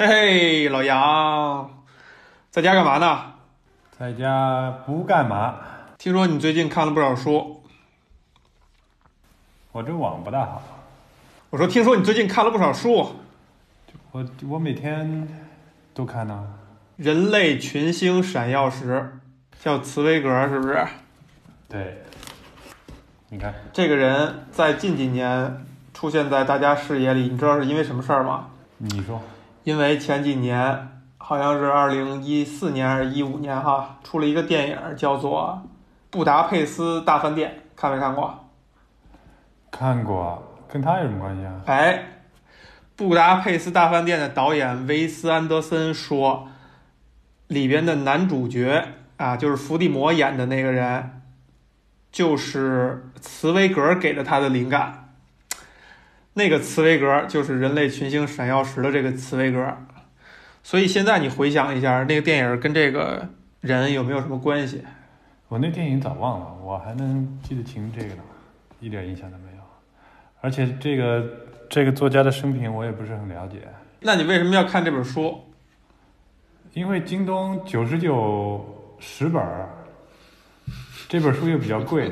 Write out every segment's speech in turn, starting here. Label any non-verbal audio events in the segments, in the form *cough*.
嘿嘿，老杨，在家干嘛呢？在家不干嘛，听说你最近看了不少书。我这网不大好。我说，听说你最近看了不少书。我我每天都看呢。人类群星闪耀时，叫茨威格，是不是？对。你看，这个人在近几年出现在大家视野里，你知道是因为什么事儿吗？你说。因为前几年好像是二零一四年还是一五年哈，出了一个电影叫做《布达佩斯大饭店》，看没看过？看过，跟他有什么关系啊？哎，《布达佩斯大饭店》的导演维斯安德森说，里边的男主角啊，就是伏地魔演的那个人，就是茨威格给了他的灵感。那个茨威格就是人类群星闪耀时的这个茨威格，所以现在你回想一下，那个电影跟这个人有没有什么关系？我那电影早忘了，我还能记得清这个呢，一点印象都没有。而且这个这个作家的生平我也不是很了解。那你为什么要看这本书？因为京东九十九十本儿，这本书又比较贵，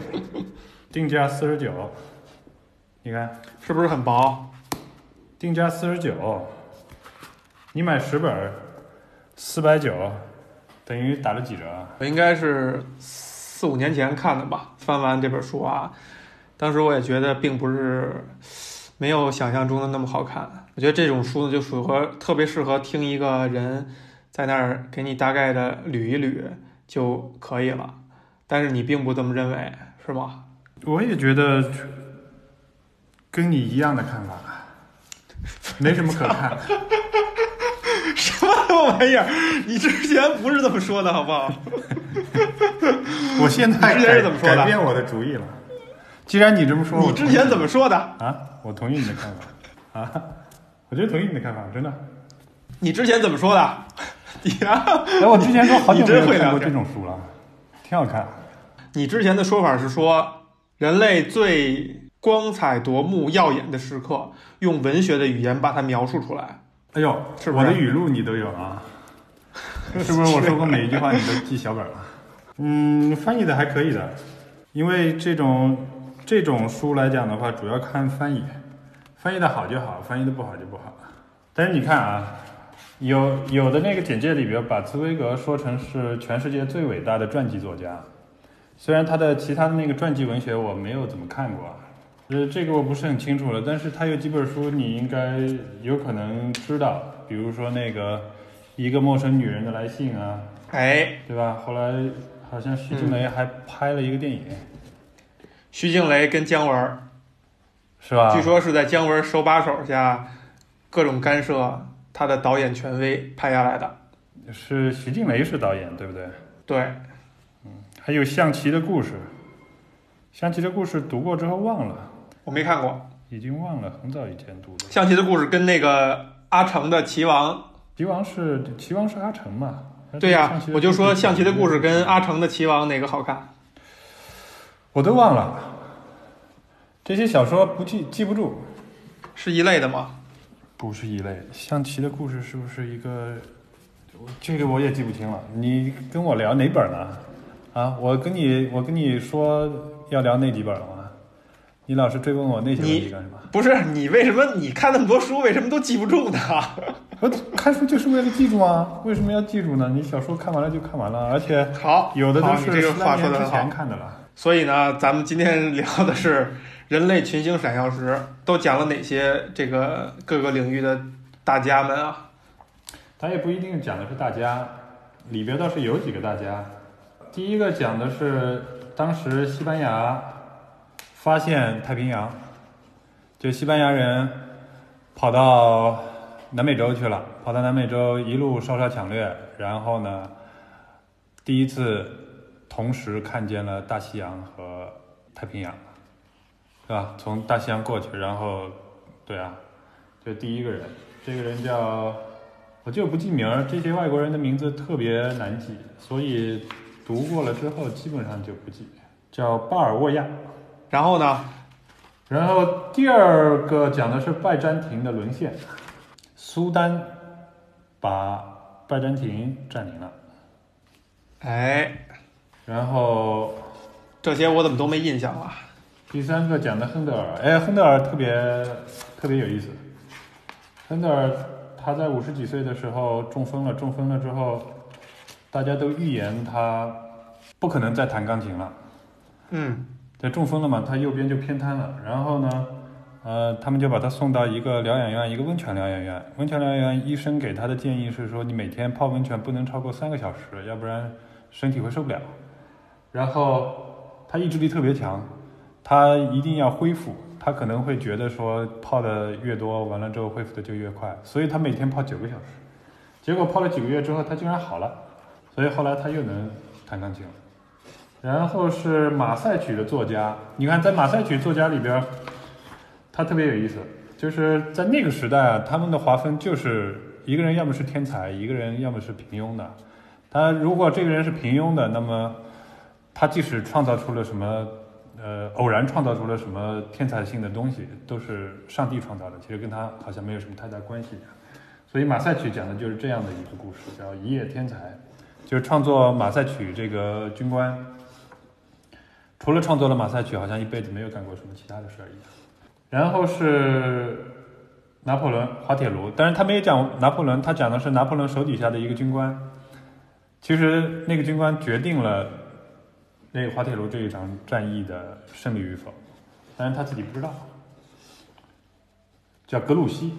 定价四十九。你看是不是很薄？定价四十九，你买十本，四百九，等于打了几折？我应该是四五年前看的吧。翻完这本书啊，当时我也觉得并不是没有想象中的那么好看。我觉得这种书呢，就符合特别适合听一个人在那儿给你大概的捋一捋就可以了。但是你并不这么认为，是吗？我也觉得。跟你一样的看法，没什么可看。*laughs* 什么玩意儿？你之前不是这么说的，好不好？我现在之前是怎么说的？改变我的主意了。既然你这么说，你之前怎么说的？啊，我同意你的看法。啊，我就同意你的看法，真的。你之前怎么说的？你啊？哎，我之前说好久没有看过这种书了，挺好看。你之前的说法是说，人类最。光彩夺目、耀眼的时刻，用文学的语言把它描述出来。哎呦，是我的语录你都有啊？*laughs* 是不是我说过每一句话你都记小本了？嗯，翻译的还可以的，因为这种这种书来讲的话，主要看翻译，翻译的好就好，翻译的不好就不好。但是你看啊，有有的那个简介里边把茨威格说成是全世界最伟大的传记作家，虽然他的其他的那个传记文学我没有怎么看过。呃，这个我不是很清楚了，但是他有几本书你应该有可能知道，比如说那个一个陌生女人的来信啊，哎，对吧？后来好像徐静蕾还拍了一个电影，徐静蕾跟姜文，是吧？据说是在姜文手把手下各种干涉他的导演权威拍下来的，是徐静蕾是导演对不对？对，嗯，还有象棋的故事，象棋的故事读过之后忘了。我没看过，已经忘了，很早以前读的。象棋的故事跟那个阿城的棋王，棋王是棋王是阿城嘛？对呀，我就说象棋的故事跟阿城的棋王哪个好看？我都忘了，这些小说不记记不住，是一类的吗？不是一类，象棋的故事是不是一个？这个我也记不清了。你跟我聊哪本呢？啊，我跟你我跟你说要聊那几本了吗？你老是追问我那些问题干什么？不是你为什么你看那么多书，为什么都记不住呢？我看书就是为了记住啊！为什么要记住呢？你小说看完了就看完了，而且好有的都是这个话说的之前看的了。所以呢，咱们今天聊的是人类群星闪耀时，都讲了哪些这个各个领域的大家们啊？咱也不一定讲的是大家，里边倒是有几个大家。第一个讲的是当时西班牙。发现太平洋，就西班牙人跑到南美洲去了，跑到南美洲一路烧杀抢掠，然后呢，第一次同时看见了大西洋和太平洋，是吧？从大西洋过去，然后，对啊，就第一个人，这个人叫，我就不记名儿，这些外国人的名字特别难记，所以读过了之后基本上就不记，叫巴尔沃亚。然后呢？然后第二个讲的是拜占庭的沦陷。苏丹把拜占庭占领了，哎，然后这些我怎么都没印象了？第三个讲的亨德尔，哎，亨德尔特别特别有意思。亨德尔他在五十几岁的时候中风了，中风了之后，大家都预言他不可能再弹钢琴了。嗯在中风了嘛，他右边就偏瘫了。然后呢，呃，他们就把他送到一个疗养院，一个温泉疗养院。温泉疗养院医生给他的建议是说，你每天泡温泉不能超过三个小时，要不然身体会受不了。然后他意志力特别强，他一定要恢复。他可能会觉得说泡的越多，完了之后恢复的就越快，所以他每天泡九个小时。结果泡了几个月之后，他竟然好了，所以后来他又能弹钢琴了。然后是马赛曲的作家，你看在马赛曲作家里边，他特别有意思，就是在那个时代啊，他们的划分就是一个人要么是天才，一个人要么是平庸的。他如果这个人是平庸的，那么他即使创造出了什么，呃，偶然创造出了什么天才性的东西，都是上帝创造的，其实跟他好像没有什么太大关系。所以马赛曲讲的就是这样的一个故事，叫一夜天才，就是创作马赛曲这个军官。除了创作了马赛曲，好像一辈子没有干过什么其他的事儿一样。然后是拿破仑滑铁卢，但是他没有讲拿破仑，他讲的是拿破仑手底下的一个军官。其实那个军官决定了那个滑铁卢这一场战役的胜利与否，但是他自己不知道。叫格鲁希。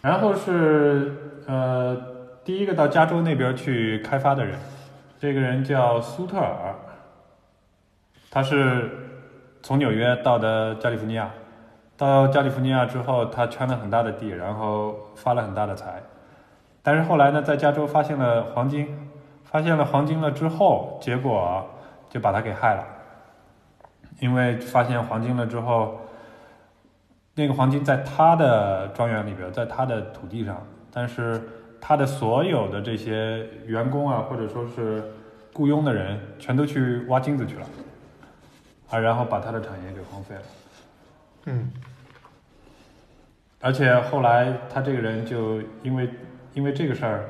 然后是呃第一个到加州那边去开发的人，这个人叫苏特尔。他是从纽约到的加利福尼亚，到加利福尼亚之后，他圈了很大的地，然后发了很大的财。但是后来呢，在加州发现了黄金，发现了黄金了之后，结果就把他给害了。因为发现黄金了之后，那个黄金在他的庄园里边，在他的土地上，但是他的所有的这些员工啊，或者说是雇佣的人，全都去挖金子去了。啊，然后把他的产业给荒废了。嗯，而且后来他这个人就因为因为这个事儿，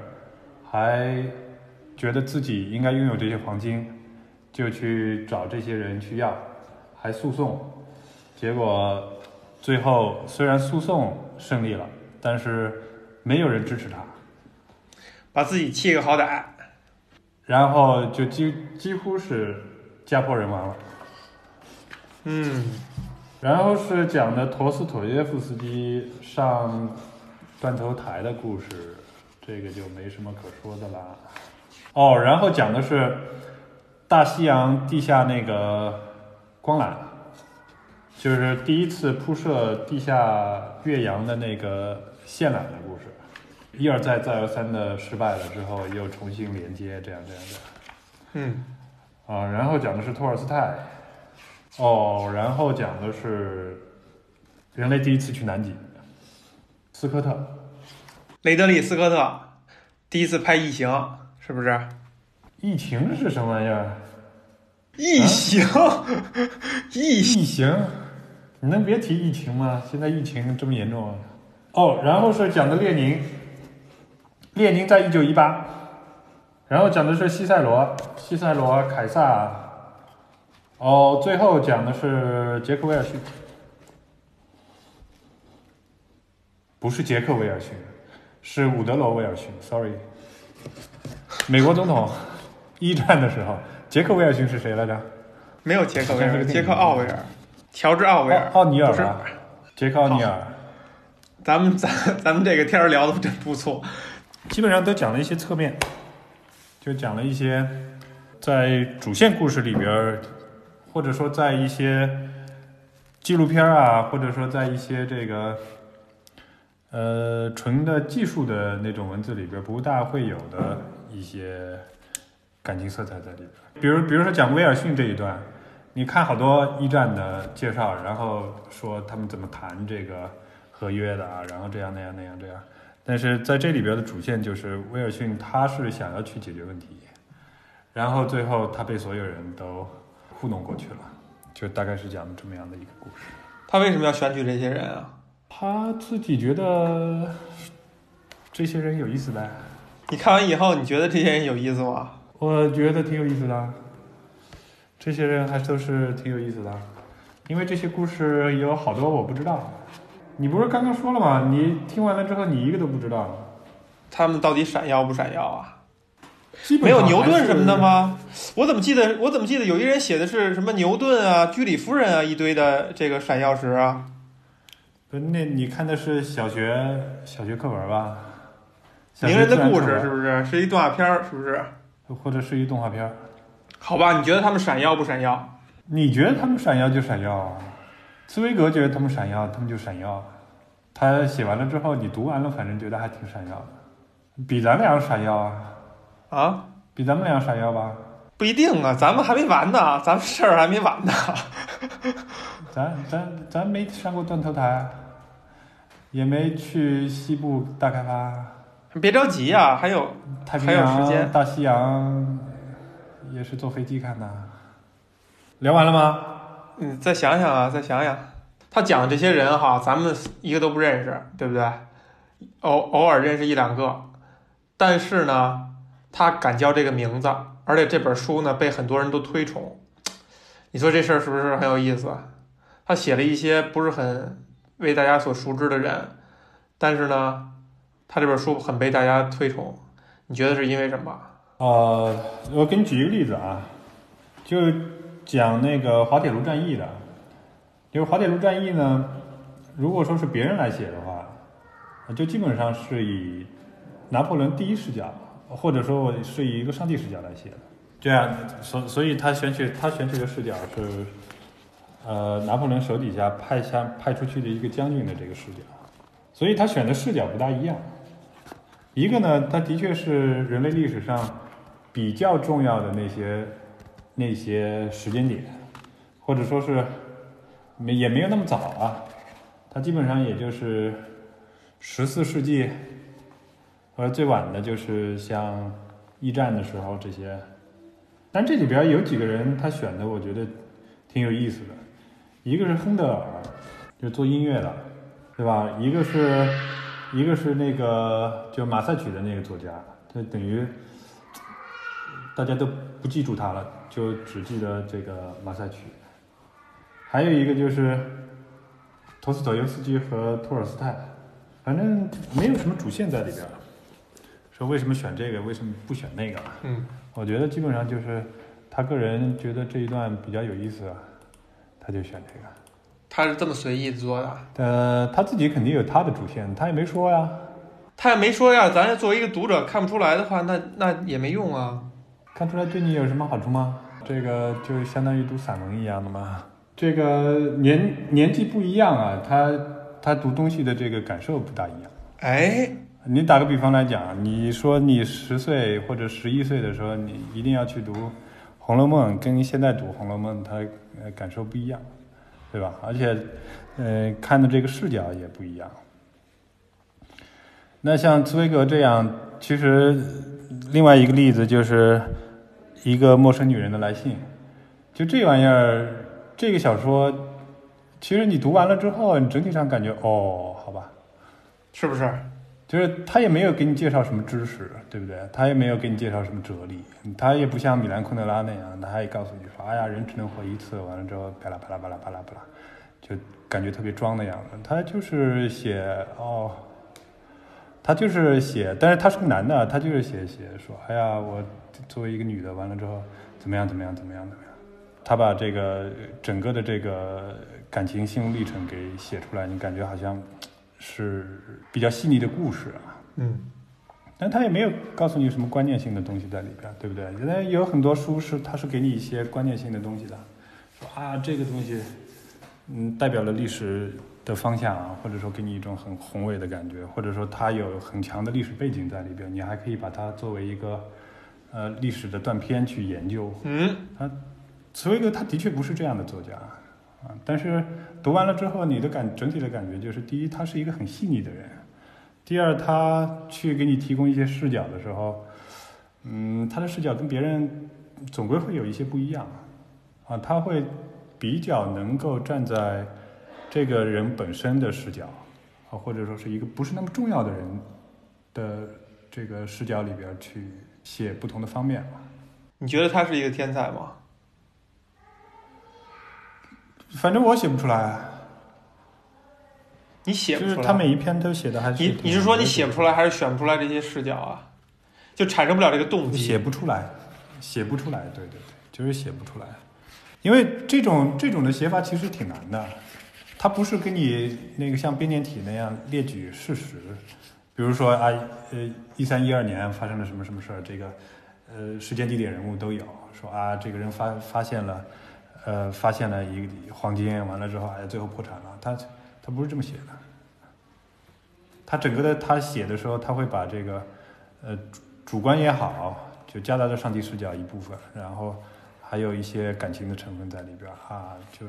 还觉得自己应该拥有这些黄金，就去找这些人去要，还诉讼。结果最后虽然诉讼胜利了，但是没有人支持他，把自己气个好歹。然后就几几乎是家破人亡了。嗯，然后是讲的陀思妥耶夫斯基上断头台的故事，这个就没什么可说的啦。哦，然后讲的是大西洋地下那个光缆，就是第一次铺设地下越洋的那个线缆的故事，一而再再而三的失败了之后，又重新连接，这样这样这样。嗯，啊，然后讲的是托尔斯泰。哦，然后讲的是人类第一次去南极，斯科特，雷德利·斯科特第一次拍《异形》，是不是？疫情是什么玩意儿？异形，异异形，你能别提疫情吗？现在疫情这么严重啊！哦，然后是讲的列宁，列宁在一九一八，然后讲的是西塞罗，西塞罗、凯撒。哦，最后讲的是杰克威尔逊，不是杰克威尔逊，是伍德罗威尔逊。Sorry，美国总统一战的时候，杰克威尔逊是谁来着？没有杰克威尔逊，杰克奥威尔，乔治奥威尔，奥尼尔不是吧？杰克奥尼尔，咱们咱咱们这个天儿聊的真不错。基本上都讲了一些侧面，就讲了一些在主线故事里边儿。或者说，在一些纪录片啊，或者说在一些这个呃纯的技术的那种文字里边，不大会有的一些感情色彩在里边。比如，比如说讲威尔逊这一段，你看好多一战的介绍，然后说他们怎么谈这个合约的啊，然后这样那样那样这样。但是在这里边的主线就是威尔逊他是想要去解决问题，然后最后他被所有人都。糊弄过去了，就大概是讲这么样的一个故事。他为什么要选取这些人啊？他自己觉得这些人有意思呗，你看完以后，你觉得这些人有意思吗？我觉得挺有意思的。这些人还都是挺有意思的，因为这些故事有好多我不知道。你不是刚刚说了吗？你听完了之后，你一个都不知道。他们到底闪耀不闪耀啊？没有牛顿什么的？吗？我怎么记得我怎么记得有一人写的是什么牛顿啊、居里夫人啊一堆的这个闪耀石啊？不是，那你看的是小学小学课文吧？名人的故事是不是？是一动画片儿是不是？或者是一动画片儿？好吧，你觉得他们闪耀不闪耀？你觉得他们闪耀就闪耀啊？茨威格觉得他们闪耀，他们就闪耀。他写完了之后，你读完了，反正觉得还挺闪耀的，比咱俩闪耀啊，啊？比咱们俩闪耀吧？不一定啊，咱们还没完呢，咱们事儿还没完呢。咱咱咱没上过断头台，也没去西部大开发，别着急呀、还有太平还有时间洋、大西洋也是坐飞机看的。聊完了吗？嗯再想想啊，再想想，他讲的这些人哈，咱们一个都不认识，对不对？偶偶尔认识一两个，但是呢，他敢叫这个名字，而且这本书呢被很多人都推崇。你说这事儿是不是很有意思？他写了一些不是很为大家所熟知的人，但是呢，他这本书很被大家推崇。你觉得是因为什么？呃，我给你举一个例子啊，就讲那个滑铁卢战役的。因为滑铁卢战役呢，如果说是别人来写的话，就基本上是以拿破仑第一视角，或者说我是以一个上帝视角来写的。这样，所所以他选取他选取的视角是，呃，拿破仑手底下派下派出去的一个将军的这个视角，所以他选的视角不大一样。一个呢，他的确是人类历史上比较重要的那些那些时间点，或者说是没也没有那么早啊，他基本上也就是十四世纪，而最晚的就是像一战的时候这些。但这里边有几个人他选的，我觉得挺有意思的。一个是亨德尔，就做音乐的，对吧？一个是一个是那个就马赛曲的那个作家，他等于大家都不记住他了，就只记得这个马赛曲。还有一个就是陀思妥耶夫斯基和托尔斯泰，反正没有什么主线在里边。说为什么选这个，为什么不选那个？嗯，我觉得基本上就是他个人觉得这一段比较有意思，他就选这个。他是这么随意做的。呃，他自己肯定有他的主线，他也没说呀。他也没说呀，咱作为一个读者看不出来的话，那那也没用啊。看出来对你有什么好处吗？这个就相当于读散文一样的嘛。这个年年纪不一样啊，他他读东西的这个感受不大一样。哎，你打个比方来讲，你说你十岁或者十一岁的时候，你一定要去读《红楼梦》，跟现在读《红楼梦》，它感受不一样，对吧？而且，呃，看的这个视角也不一样。那像茨威格这样，其实另外一个例子就是一个陌生女人的来信，就这玩意儿，这个小说，其实你读完了之后，你整体上感觉哦，好吧，是不是？就是他也没有给你介绍什么知识，对不对？他也没有给你介绍什么哲理，他也不像米兰昆德拉那样，他还告诉你说：“哎呀，人只能活一次。”完了之后，巴拉巴拉巴拉巴拉巴拉，就感觉特别装的样子。他就是写哦，他就是写，但是他是个男的，他就是写写说：“哎呀，我作为一个女的，完了之后怎么样怎么样怎么样怎么样。”他把这个整个的这个感情心路历程给写出来，你感觉好像是比较细腻的故事啊。嗯，但他也没有告诉你什么观念性的东西在里边，对不对？原来有很多书是它是给你一些观念性的东西的，说啊这个东西，嗯，代表了历史的方向啊，或者说给你一种很宏伟的感觉，或者说它有很强的历史背景在里边，你还可以把它作为一个呃历史的断片去研究。嗯，茨威格他的确不是这样的作家但是读完了之后，你的感整体的感觉就是，第一，他是一个很细腻的人；第二，他去给你提供一些视角的时候，嗯，他的视角跟别人总归会有一些不一样啊，他会比较能够站在这个人本身的视角啊，或者说是一个不是那么重要的人的这个视角里边去写不同的方面。你觉得他是一个天才吗？反正我写不出来，你写不出来。就是他每一篇都写的还是你你是说你写不出来，来？还是选不出来这些视角啊？就产生不了这个动机。写不出来，写不出来，对对对，就是写不出来，因为这种这种的写法其实挺难的，它不是跟你那个像编年体那样列举事实，比如说啊，呃，一三一二年发生了什么什么事儿，这个呃时间地点人物都有，说啊这个人发发现了，呃发现了一个黄金，完了之后哎最后破产了，他他不是这么写的，他整个的他写的时候他会把这个呃主观也好，就夹杂着上帝视角一部分，然后还有一些感情的成分在里边儿啊，就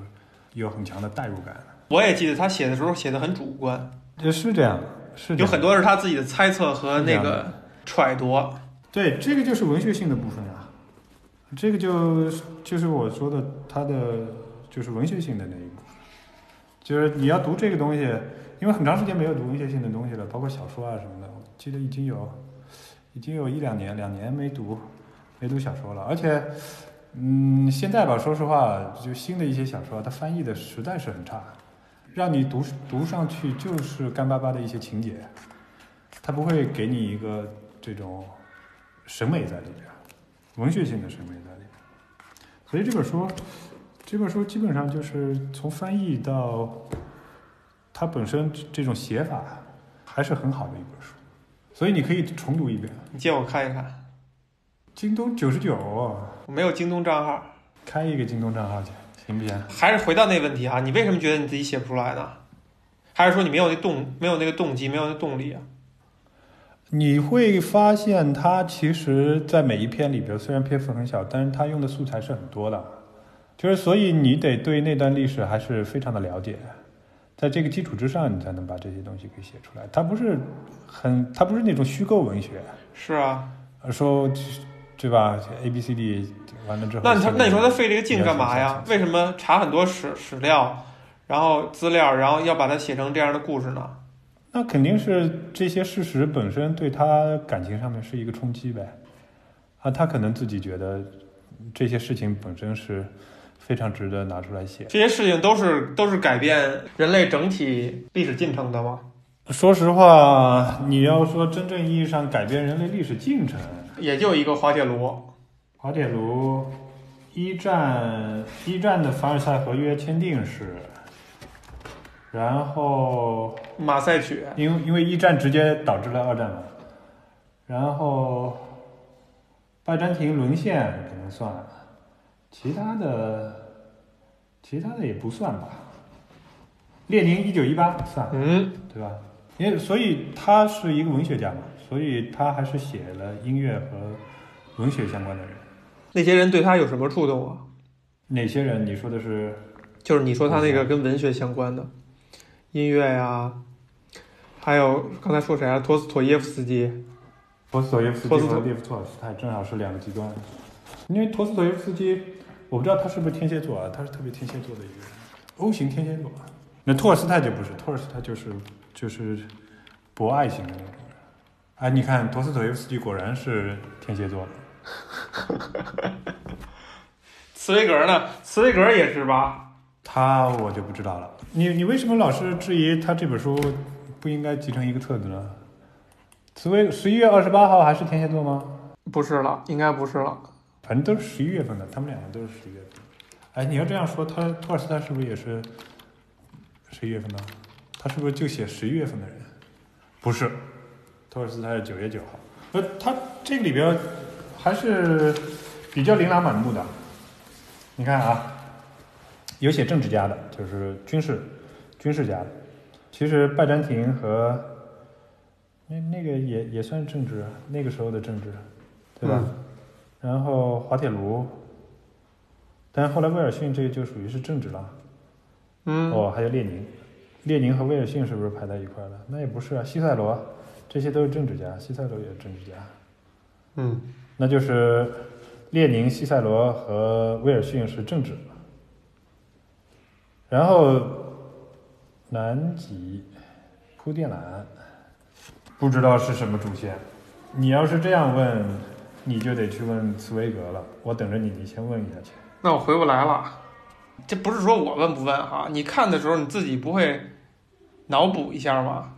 有很强的代入感。我也记得他写的时候写的很主观，这是这样，是样有很多是他自己的猜测和那个揣度。对，这个就是文学性的部分啊，这个就就是我说的它的就是文学性的那一部分，就是你要读这个东西，因为很长时间没有读文学性的东西了，包括小说啊什么的，我记得已经有已经有一两年两年没读没读小说了，而且嗯现在吧，说实话，就新的一些小说，它翻译的实在是很差，让你读读上去就是干巴巴的一些情节，它不会给你一个这种。审美在里边，文学性的审美在里面。所以这本书，这本书基本上就是从翻译到它本身这种写法，还是很好的一本书。所以你可以重读一遍。你借我看一看，京东九十九，我没有京东账号。开一个京东账号去，行不行？还是回到那问题啊，你为什么觉得你自己写不出来呢？还是说你没有那动没有那个动机，没有那动力啊？你会发现，它其实，在每一篇里边，虽然篇幅很小，但是它用的素材是很多的，就是所以你得对那段历史还是非常的了解，在这个基础之上，你才能把这些东西给写出来。它不是很，它不是那种虚构文学，是啊，呃说对吧？A B C D 完了之后，那你说，那你说他费这个劲干嘛呀？为什么查很多史史料，然后资料，然后要把它写成这样的故事呢？那肯定是这些事实本身对他感情上面是一个冲击呗，啊，他可能自己觉得这些事情本身是非常值得拿出来写。这些事情都是都是改变人类整体历史进程的吗？说实话，你要说真正意义上改变人类历史进程，也就一个滑铁卢，滑铁卢一战一战的凡尔赛合约签订是，然后马赛曲，因为因为一战直接导致了二战嘛，然后拜占庭沦陷可能算，其他的其他的也不算吧。列宁一九一八算，嗯，对吧？因为所以他是一个文学家嘛，所以他还是写了音乐和文学相关的人。那些人对他有什么触动啊？哪些人？你说的是就是你说他那个跟文学相关的音乐呀，还有刚才说谁啊？托斯妥耶夫斯基，托斯妥耶夫斯基和列夫托尔斯泰正好是两个极端。因为托斯妥耶夫斯基，我不知道他是不是天蝎座啊，他是特别天蝎座的一个人，O 型天蝎座。那托尔斯泰就不是，托尔斯泰就是就是博爱型的那种人。哎，你看托斯妥耶夫斯基果然是天蝎座的。*laughs* 茨威格呢？茨威格也是吧？他我就不知道了。你你为什么老是质疑他这本书不应该集成一个册子呢？茨威十一月二十八号还是天蝎座吗？不是了，应该不是了。反正都是十一月份的，他们两个都是十一月份。哎，你要这样说，他托尔斯泰是不是也是十一月份的？他是不是就写十一月份的人？不是，托尔斯泰是九月九号。呃，他这个里边还是比较琳琅满目的。你看啊，有写政治家的，就是军事军事家的。其实拜占庭和那那个也也算政治，那个时候的政治，对吧？然后滑铁卢，但是后来威尔逊这个就属于是政治了。嗯，哦，还有列宁，列宁和威尔逊是不是排在一块儿了？那也不是啊，西塞罗，这些都是政治家，西塞罗也是政治家。嗯，那就是列宁、西塞罗和威尔逊是政治，然后南极、铺垫兰，不知道是什么主线。你要是这样问，你就得去问茨威格了。我等着你，你先问一下去。那我回不来了。这不是说我问不问哈，你看的时候你自己不会脑补一下吗？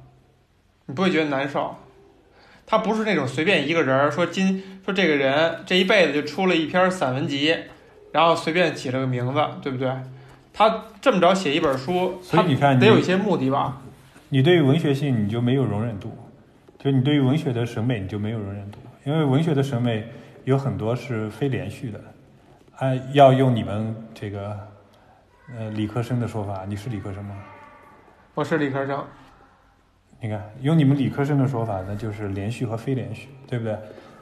你不会觉得难受？他不是那种随便一个人说今说这个人这一辈子就出了一篇散文集，然后随便起了个名字，对不对？他这么着写一本书，所以你看，得有一些目的吧？你对于文学性你就没有容忍度，就你对于文学的审美你就没有容忍度，因为文学的审美有很多是非连续的，按要用你们这个呃理科生的说法，你是理科生吗？我是理科生。你看，用你们理科生的说法，那就是连续和非连续，对不对？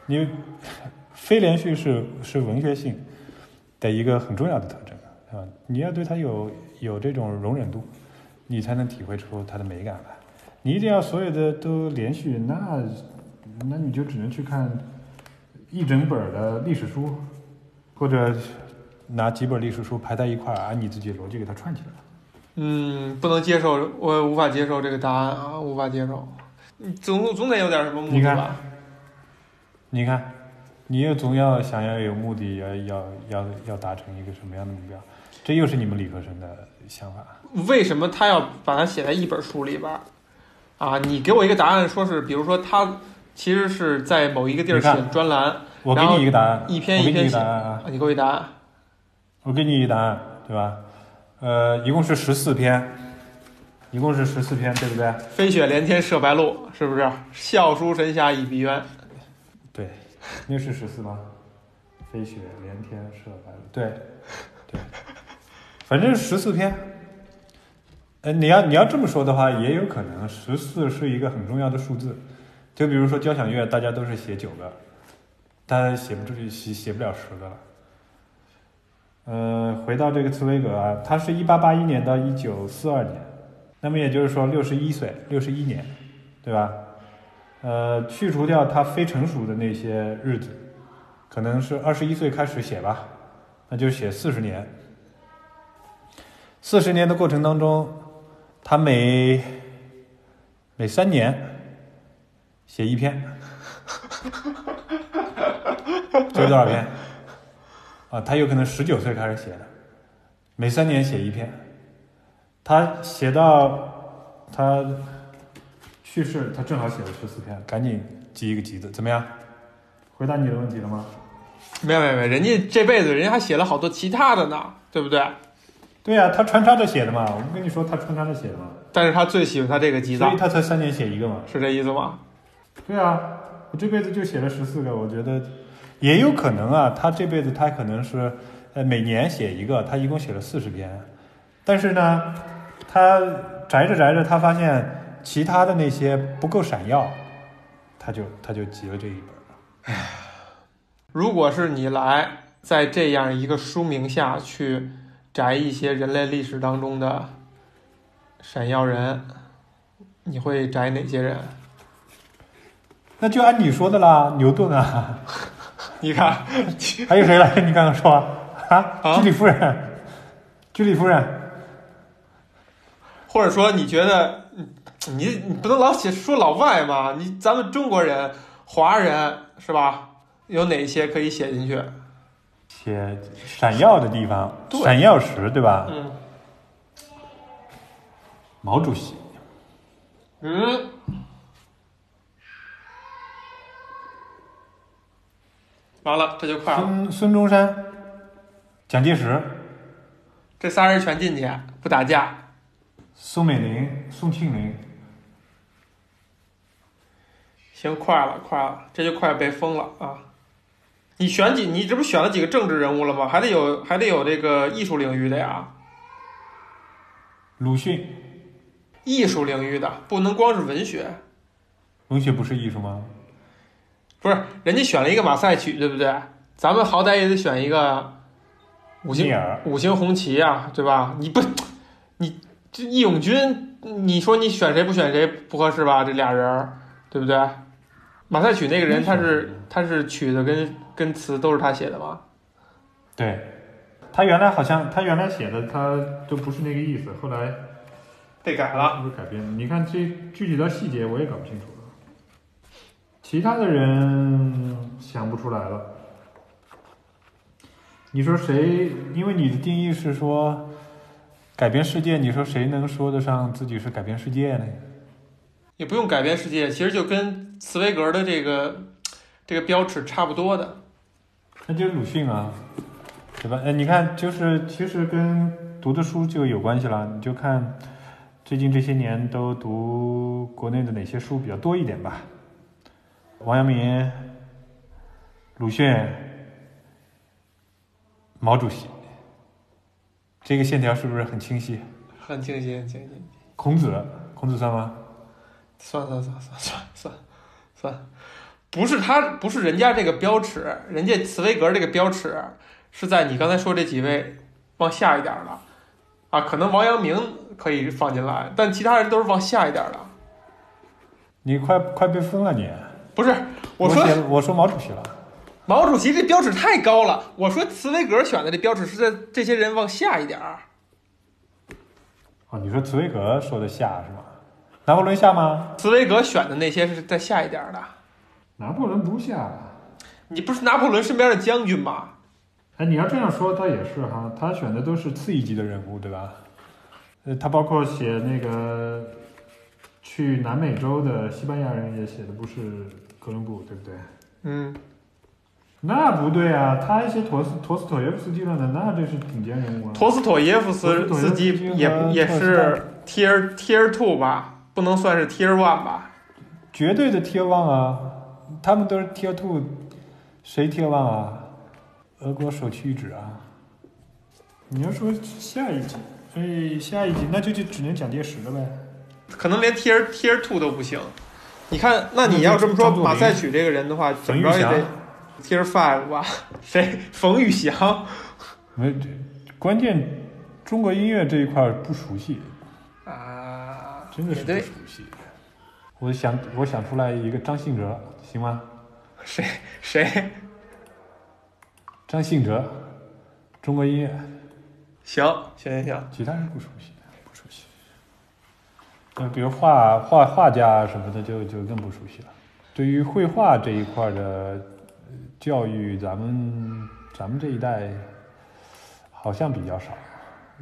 你 *laughs* 非连续是是文学性的一个很重要的特征啊，你要对它有有这种容忍度，你才能体会出它的美感来。你一定要所有的都连续，那那你就只能去看一整本的历史书，或者拿几本历史书排在一块儿，按你自己逻辑给它串起来。嗯，不能接受，我无法接受这个答案啊，无法接受。总总得有点什么目的吧？你看，你又总要想要有目的，要要要要达成一个什么样的目标？这又是你们理科生的想法。为什么他要把它写在一本书里边？啊，你给我一个答案，说是，比如说他其实是在某一个地儿写专栏，我给你一个答案，一篇一篇写。你给我一答案，我给你一个答案，对吧？呃，一共是十四篇，一共是十四篇，对不对？飞雪连天射白鹿，是不是？笑书神侠倚碧鸳，对，那是十四吗？飞雪连天射白鹿，对，对，反正十四篇。呃，你要你要这么说的话，也有可能十四是一个很重要的数字。就比如说交响乐，大家都是写九个，大家写不出去，写写不了十个了。呃，回到这个茨威格啊，他是一八八一年到一九四二年，那么也就是说六十一岁，六十一年，对吧？呃，去除掉他非成熟的那些日子，可能是二十一岁开始写吧，那就写四十年。四十年的过程当中，他每每三年写一篇，这是多少篇？啊，他有可能十九岁开始写的，每三年写一篇。他写到他去世，他正好写了十四篇，赶紧记一个“集子，怎么样？回答你的问题了吗？没有没有没有，人家这辈子人家还写了好多其他的呢，对不对？对呀，他穿插着写的嘛。我不跟你说他穿插着写的嘛。但是他最喜欢他这个“吉”字，所以他才三年写一个嘛，是这意思吗？对啊，我这辈子就写了十四个，我觉得。也有可能啊，他这辈子他可能是，呃，每年写一个，他一共写了四十篇，但是呢，他宅着宅着，他发现其他的那些不够闪耀，他就他就集了这一本了。唉，如果是你来在这样一个书名下去摘一些人类历史当中的闪耀人，你会摘哪些人？那就按你说的啦，牛顿啊。*laughs* 你看，还有谁来？你刚刚说啊？居里夫人，居里夫人，或者说你觉得你你不能老写说老外嘛？你咱们中国人、华人是吧？有哪些可以写进去？写闪耀的地方，闪耀石，对吧？嗯。毛主席。嗯。完了，这就快了。孙孙中山、蒋介石，这仨人全进去，不打架。宋美龄、宋庆龄，行，快了，快了，这就快被封了啊！你选几？你这不选了几个政治人物了吗？还得有，还得有这个艺术领域的呀。鲁迅，艺术领域的不能光是文学。文学不是艺术吗？不是，人家选了一个马赛曲，对不对？咱们好歹也得选一个五星五星红旗啊，对吧？你不，你这义勇军，你说你选谁不选谁不合适吧？这俩人，对不对？马赛曲那个人他是他是曲子跟跟词都是他写的吗？对，他原来好像他原来写的他都不是那个意思，后来被改了，是不是改编的？你看这具体的细节我也搞不清楚了。其他的人想不出来了。你说谁？因为你的定义是说改变世界，你说谁能说得上自己是改变世界呢？也不用改变世界，其实就跟茨威格的这个这个标尺差不多的。那就是鲁迅啊，对吧？哎，你看，就是其实跟读的书就有关系了。你就看最近这些年都读国内的哪些书比较多一点吧？王阳明、鲁迅、毛主席，这个线条是不是很清晰？很清晰，很清晰。孔子，孔子算吗？算算算算算算算，不是他，不是人家这个标尺，人家茨威格这个标尺是在你刚才说这几位往下一点的啊，可能王阳明可以放进来，但其他人都是往下一点的。你快快被封了你！不是，我说写我说毛主席了。毛主席这标尺太高了，我说茨威格选的这标尺是在这些人往下一点儿。哦，你说茨威格说的下是吗？拿破仑下吗？茨威格选的那些是在下一点的。拿破仑不下。你不是拿破仑身边的将军吗？哎，你要这样说，他也是哈，他选的都是次一级的人物，对吧？呃，他包括写那个去南美洲的西班牙人也写的不是哥伦布，对不对？嗯，那不对啊，他写陀思陀思妥耶夫斯基了呢，那这是顶尖人物啊。陀思妥耶夫斯妥耶夫斯基也和也是 tier tier two 吧，不能算是 tier one 吧？绝对的 Tier One 啊，他们都是 Tier Two，谁 Tier One 啊？俄国首屈一指啊！你要说下一集，哎，下一集那就就只能讲第十了呗。可能连 tier tier two 都不行。你看，那你要这么说，马赛曲这个人的话，怎么着也得 tier five 吧？谁？冯玉祥？没，这关键中国音乐这一块不熟悉，啊，真的是不熟。悉。我想，我想出来一个张信哲，行吗？谁谁？张信哲，中国音乐，行行行行，其他人不熟悉，不熟悉。那比如画画画家什么的就，就更不熟悉了。对于绘画这一块的呃教育，咱们咱们这一代好像比较少，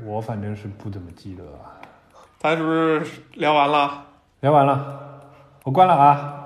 我反正是不怎么记得。咱是不是聊完了？聊完了，我关了啊。